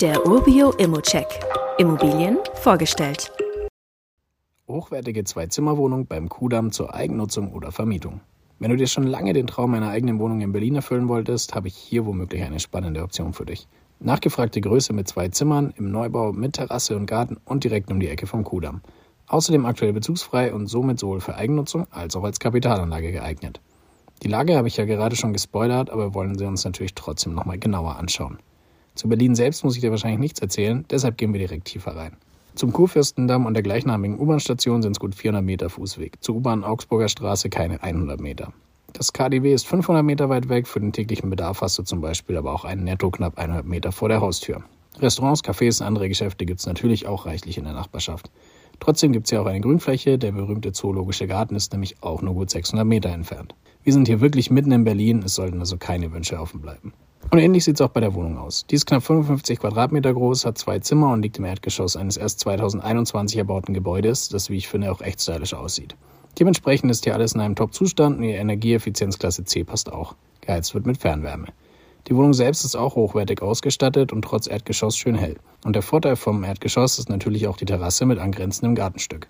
Der Urbio Immocheck. Immobilien vorgestellt. Hochwertige Zwei-Zimmer-Wohnung beim Kudamm zur Eigennutzung oder Vermietung. Wenn du dir schon lange den Traum einer eigenen Wohnung in Berlin erfüllen wolltest, habe ich hier womöglich eine spannende Option für dich. Nachgefragte Größe mit zwei Zimmern, im Neubau mit Terrasse und Garten und direkt um die Ecke vom Kudamm. Außerdem aktuell bezugsfrei und somit sowohl für Eigennutzung als auch als Kapitalanlage geeignet. Die Lage habe ich ja gerade schon gespoilert, aber wollen sie uns natürlich trotzdem nochmal genauer anschauen. Zu Berlin selbst muss ich dir wahrscheinlich nichts erzählen, deshalb gehen wir direkt tiefer rein. Zum Kurfürstendamm und der gleichnamigen U-Bahn-Station sind es gut 400 Meter Fußweg. Zur U-Bahn Augsburger Straße keine 100 Meter. Das KDW ist 500 Meter weit weg. Für den täglichen Bedarf hast du zum Beispiel aber auch einen Netto knapp 100 Meter vor der Haustür. Restaurants, Cafés und andere Geschäfte gibt es natürlich auch reichlich in der Nachbarschaft. Trotzdem gibt es ja auch eine Grünfläche. Der berühmte Zoologische Garten ist nämlich auch nur gut 600 Meter entfernt. Wir sind hier wirklich mitten in Berlin. Es sollten also keine Wünsche offen bleiben. Und ähnlich sieht es auch bei der Wohnung aus. Die ist knapp 55 Quadratmeter groß, hat zwei Zimmer und liegt im Erdgeschoss eines erst 2021 erbauten Gebäudes, das, wie ich finde, auch echt stylisch aussieht. Dementsprechend ist hier alles in einem Top-Zustand und die Energieeffizienzklasse C passt auch. Geheizt wird mit Fernwärme. Die Wohnung selbst ist auch hochwertig ausgestattet und trotz Erdgeschoss schön hell. Und der Vorteil vom Erdgeschoss ist natürlich auch die Terrasse mit angrenzendem Gartenstück.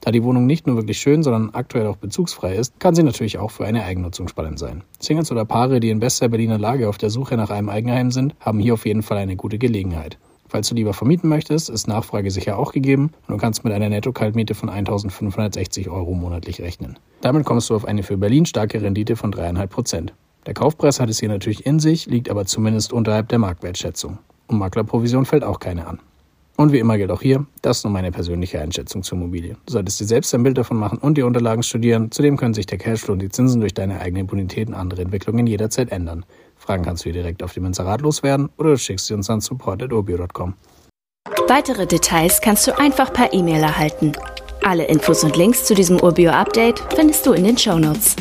Da die Wohnung nicht nur wirklich schön, sondern aktuell auch bezugsfrei ist, kann sie natürlich auch für eine Eigennutzung spannend sein. Singles oder Paare, die in bester Berliner Lage auf der Suche nach einem Eigenheim sind, haben hier auf jeden Fall eine gute Gelegenheit. Falls du lieber vermieten möchtest, ist Nachfrage sicher auch gegeben und du kannst mit einer Netto-Kaltmiete von 1560 Euro monatlich rechnen. Damit kommst du auf eine für Berlin starke Rendite von 3,5 Prozent. Der Kaufpreis hat es hier natürlich in sich, liegt aber zumindest unterhalb der Marktwertschätzung. Und Maklerprovision fällt auch keine an. Und wie immer gilt auch hier, das ist nur meine persönliche Einschätzung zur Immobilie. Du solltest dir selbst ein Bild davon machen und die Unterlagen studieren. Zudem können sich der Cashflow und die Zinsen durch deine eigene Bonität und andere Entwicklungen jederzeit ändern. Fragen kannst du hier direkt auf dem Inserat loswerden oder du schickst sie uns an support.urbio.com. Weitere Details kannst du einfach per E-Mail erhalten. Alle Infos und Links zu diesem Urbio-Update findest du in den Show Notes.